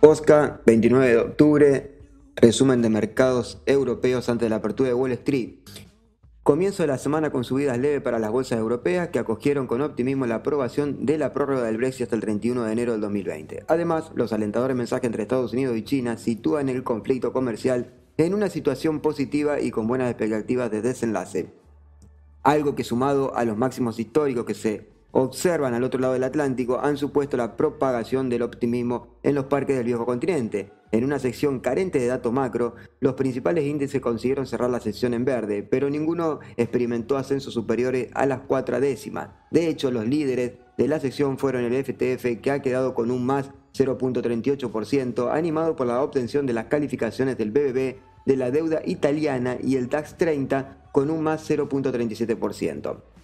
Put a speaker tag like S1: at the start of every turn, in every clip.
S1: Oscar, 29 de octubre, resumen de mercados europeos antes de la apertura de Wall Street. Comienzo de la semana con subidas leves para las bolsas europeas que acogieron con optimismo la aprobación de la prórroga del Brexit hasta el 31 de enero del 2020. Además, los alentadores mensajes entre Estados Unidos y China sitúan el conflicto comercial en una situación positiva y con buenas expectativas de desenlace. Algo que sumado a los máximos históricos que se observan al otro lado del Atlántico han supuesto la propagación del optimismo en los parques del viejo continente. En una sección carente de datos macro, los principales índices consiguieron cerrar la sesión en verde, pero ninguno experimentó ascensos superiores a las cuatro décimas. De hecho, los líderes de la sección fueron el FTF, que ha quedado con un más 0.38%, animado por la obtención de las calificaciones del BBB, de la deuda italiana y el DAX 30 con un más 0.37%.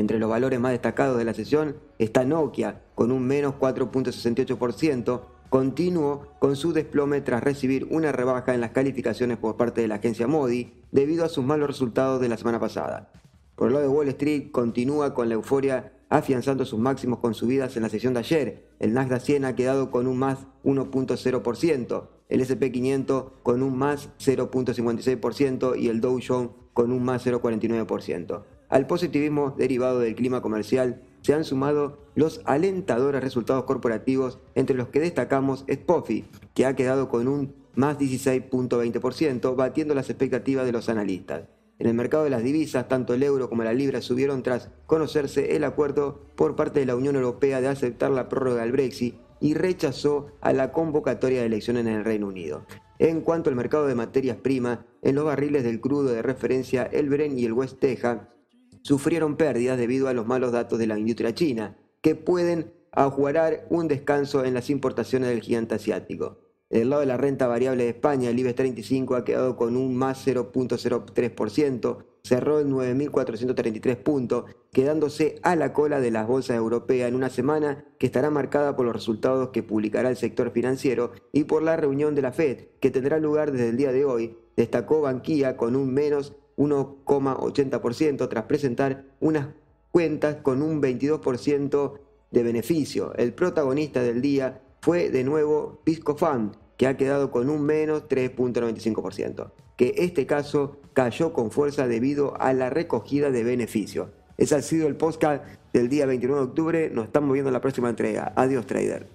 S1: Entre los valores más destacados de la sesión está Nokia, con un menos 4.68%, continuó con su desplome tras recibir una rebaja en las calificaciones por parte de la agencia Modi debido a sus malos resultados de la semana pasada. Por el lado de Wall Street, continúa con la euforia afianzando sus máximos con subidas en la sesión de ayer. El Nasdaq 100 ha quedado con un más 1.0%, el SP500 con un más 0.56% y el Dow Jones con un más 0.49%. Al positivismo derivado del clima comercial se han sumado los alentadores resultados corporativos, entre los que destacamos Spofi, que ha quedado con un más 16.20%, batiendo las expectativas de los analistas. En el mercado de las divisas, tanto el euro como la libra subieron tras conocerse el acuerdo por parte de la Unión Europea de aceptar la prórroga del Brexit y rechazó a la convocatoria de elecciones en el Reino Unido. En cuanto al mercado de materias primas, en los barriles del crudo de referencia, el Bren y el West Texas sufrieron pérdidas debido a los malos datos de la industria china, que pueden ajugar un descanso en las importaciones del gigante asiático. Del lado de la renta variable de España, el IBEX 35 ha quedado con un más 0.03%, cerró en 9.433 puntos, quedándose a la cola de las bolsas europeas en una semana que estará marcada por los resultados que publicará el sector financiero y por la reunión de la Fed, que tendrá lugar desde el día de hoy, destacó Banquía con un menos 1,80% tras presentar unas cuentas con un 22% de beneficio. El protagonista del día fue de nuevo Piscofan, que ha quedado con un menos 3.95%, que este caso cayó con fuerza debido a la recogida de beneficios. Ese ha sido el podcast del día 29 de octubre. Nos estamos viendo en la próxima entrega. Adiós, trader.